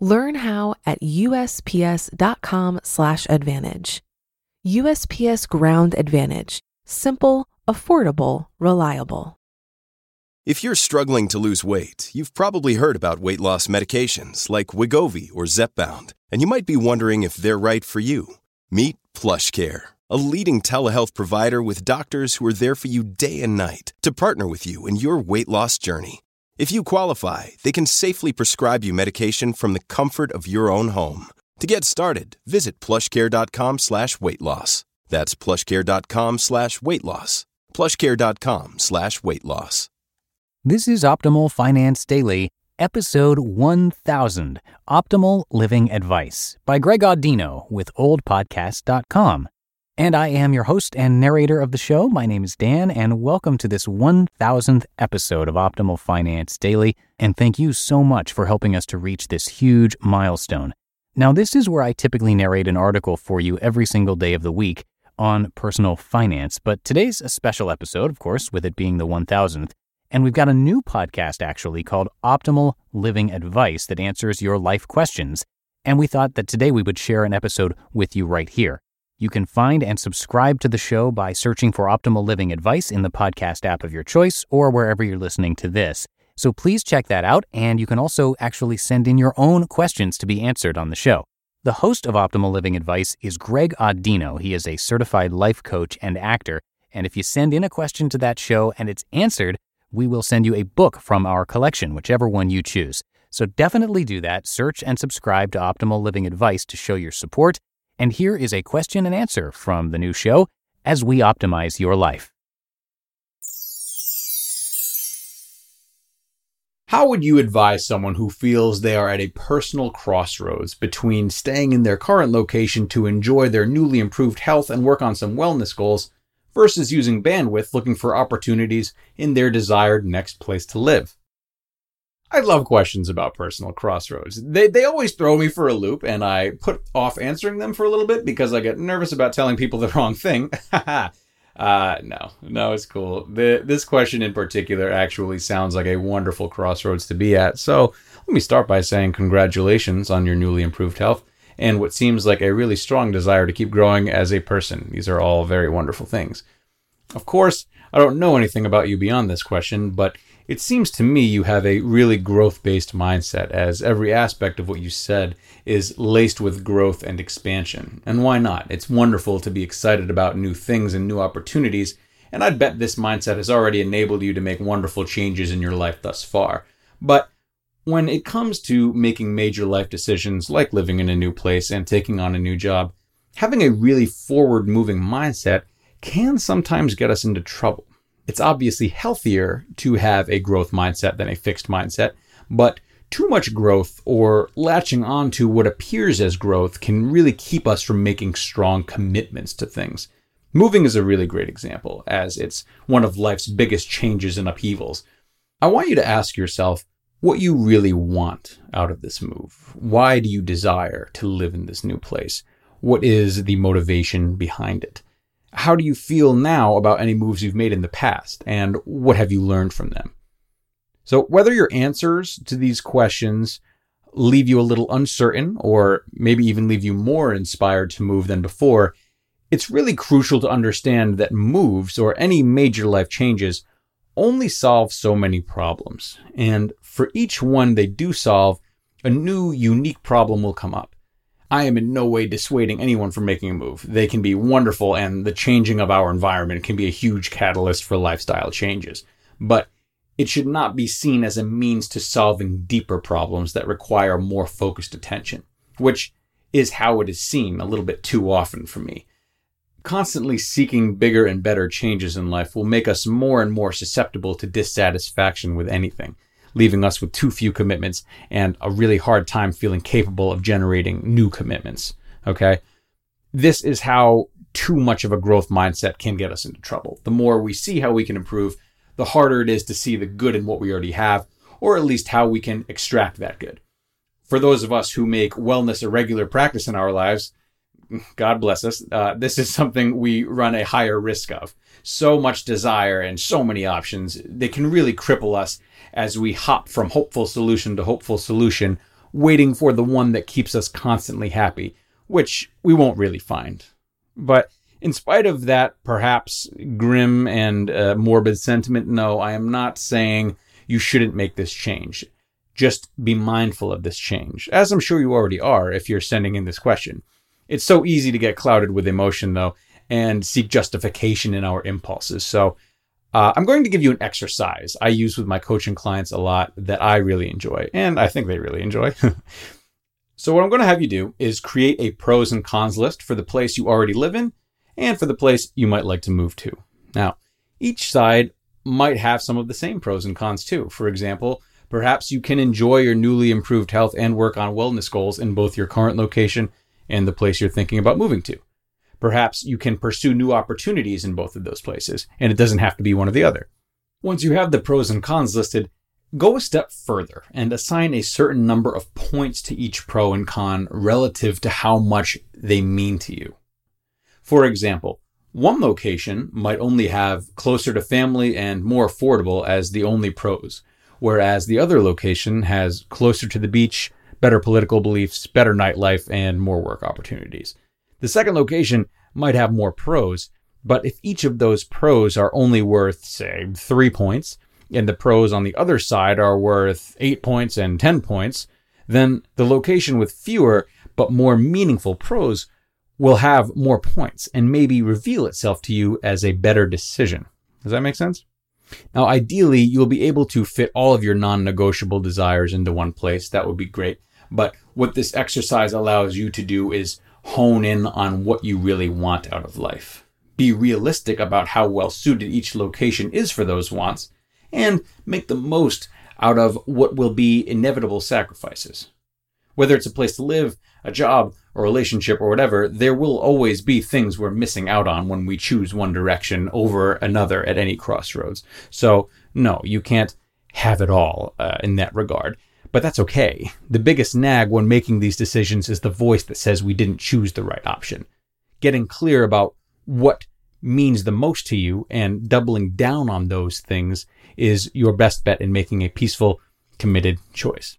Learn how at usps.com/advantage. USPS Ground Advantage: simple, affordable, reliable. If you're struggling to lose weight, you've probably heard about weight loss medications like Wegovy or Zepbound, and you might be wondering if they're right for you. Meet PlushCare, a leading telehealth provider with doctors who are there for you day and night to partner with you in your weight loss journey. If you qualify, they can safely prescribe you medication from the comfort of your own home. To get started, visit plushcare.com slash weight loss. That's plushcare.com slash weight loss. Plushcare.com slash weight loss. This is Optimal Finance Daily, episode 1000 Optimal Living Advice by Greg Audino with oldpodcast.com. And I am your host and narrator of the show. My name is Dan, and welcome to this 1000th episode of Optimal Finance Daily. And thank you so much for helping us to reach this huge milestone. Now, this is where I typically narrate an article for you every single day of the week on personal finance, but today's a special episode, of course, with it being the 1000th. And we've got a new podcast actually called Optimal Living Advice that answers your life questions. And we thought that today we would share an episode with you right here. You can find and subscribe to the show by searching for Optimal Living Advice in the podcast app of your choice or wherever you're listening to this. So please check that out, and you can also actually send in your own questions to be answered on the show. The host of Optimal Living Advice is Greg Audino. He is a certified life coach and actor. And if you send in a question to that show and it's answered, we will send you a book from our collection, whichever one you choose. So definitely do that. Search and subscribe to Optimal Living Advice to show your support and here is a question and answer from the new show as we optimize your life. How would you advise someone who feels they are at a personal crossroads between staying in their current location to enjoy their newly improved health and work on some wellness goals versus using bandwidth looking for opportunities in their desired next place to live? I love questions about personal crossroads. They they always throw me for a loop, and I put off answering them for a little bit because I get nervous about telling people the wrong thing. uh, no, no, it's cool. The, this question in particular actually sounds like a wonderful crossroads to be at. So let me start by saying congratulations on your newly improved health and what seems like a really strong desire to keep growing as a person. These are all very wonderful things. Of course, I don't know anything about you beyond this question, but it seems to me you have a really growth based mindset, as every aspect of what you said is laced with growth and expansion. And why not? It's wonderful to be excited about new things and new opportunities, and I'd bet this mindset has already enabled you to make wonderful changes in your life thus far. But when it comes to making major life decisions like living in a new place and taking on a new job, having a really forward moving mindset can sometimes get us into trouble it's obviously healthier to have a growth mindset than a fixed mindset, but too much growth or latching on to what appears as growth can really keep us from making strong commitments to things. Moving is a really great example, as it's one of life's biggest changes and upheavals. I want you to ask yourself what you really want out of this move. Why do you desire to live in this new place? What is the motivation behind it? How do you feel now about any moves you've made in the past and what have you learned from them? So whether your answers to these questions leave you a little uncertain or maybe even leave you more inspired to move than before, it's really crucial to understand that moves or any major life changes only solve so many problems. And for each one they do solve, a new unique problem will come up. I am in no way dissuading anyone from making a move. They can be wonderful, and the changing of our environment can be a huge catalyst for lifestyle changes. But it should not be seen as a means to solving deeper problems that require more focused attention, which is how it is seen a little bit too often for me. Constantly seeking bigger and better changes in life will make us more and more susceptible to dissatisfaction with anything leaving us with too few commitments and a really hard time feeling capable of generating new commitments. Okay. This is how too much of a growth mindset can get us into trouble. The more we see how we can improve, the harder it is to see the good in what we already have, or at least how we can extract that good. For those of us who make wellness a regular practice in our lives, God bless us, uh, this is something we run a higher risk of. So much desire and so many options, they can really cripple us as we hop from hopeful solution to hopeful solution, waiting for the one that keeps us constantly happy, which we won't really find. But in spite of that perhaps grim and uh, morbid sentiment, no, I am not saying you shouldn't make this change. Just be mindful of this change, as I'm sure you already are if you're sending in this question. It's so easy to get clouded with emotion, though, and seek justification in our impulses. So, uh, I'm going to give you an exercise I use with my coaching clients a lot that I really enjoy, and I think they really enjoy. so, what I'm going to have you do is create a pros and cons list for the place you already live in and for the place you might like to move to. Now, each side might have some of the same pros and cons too. For example, perhaps you can enjoy your newly improved health and work on wellness goals in both your current location and the place you're thinking about moving to. Perhaps you can pursue new opportunities in both of those places, and it doesn't have to be one or the other. Once you have the pros and cons listed, go a step further and assign a certain number of points to each pro and con relative to how much they mean to you. For example, one location might only have closer to family and more affordable as the only pros, whereas the other location has closer to the beach, better political beliefs, better nightlife, and more work opportunities. The second location might have more pros, but if each of those pros are only worth, say, three points, and the pros on the other side are worth eight points and 10 points, then the location with fewer but more meaningful pros will have more points and maybe reveal itself to you as a better decision. Does that make sense? Now, ideally, you'll be able to fit all of your non negotiable desires into one place. That would be great. But what this exercise allows you to do is hone in on what you really want out of life. Be realistic about how well suited each location is for those wants, and make the most out of what will be inevitable sacrifices. Whether it's a place to live, a job, a relationship, or whatever, there will always be things we're missing out on when we choose one direction over another at any crossroads. So, no, you can't have it all uh, in that regard. But that's okay. The biggest nag when making these decisions is the voice that says we didn't choose the right option. Getting clear about what means the most to you and doubling down on those things is your best bet in making a peaceful, committed choice.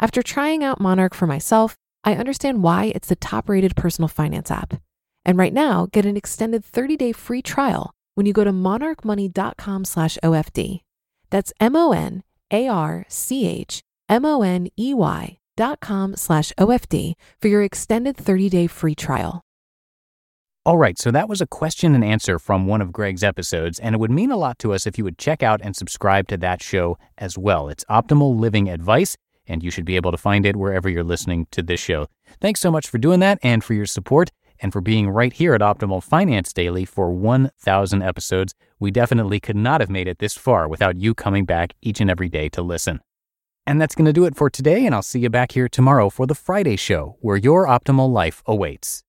After trying out Monarch for myself, I understand why it's the top rated personal finance app. And right now, get an extended 30-day free trial when you go to monarchmoney.com slash OFD. That's M-O-N-A-R-C-H-M-O-N-E-Y dot com slash OFD for your extended 30-day free trial. All right, so that was a question and answer from one of Greg's episodes, and it would mean a lot to us if you would check out and subscribe to that show as well. It's Optimal Living Advice, and you should be able to find it wherever you're listening to this show. Thanks so much for doing that and for your support and for being right here at Optimal Finance Daily for 1,000 episodes. We definitely could not have made it this far without you coming back each and every day to listen. And that's going to do it for today, and I'll see you back here tomorrow for the Friday show, where your optimal life awaits.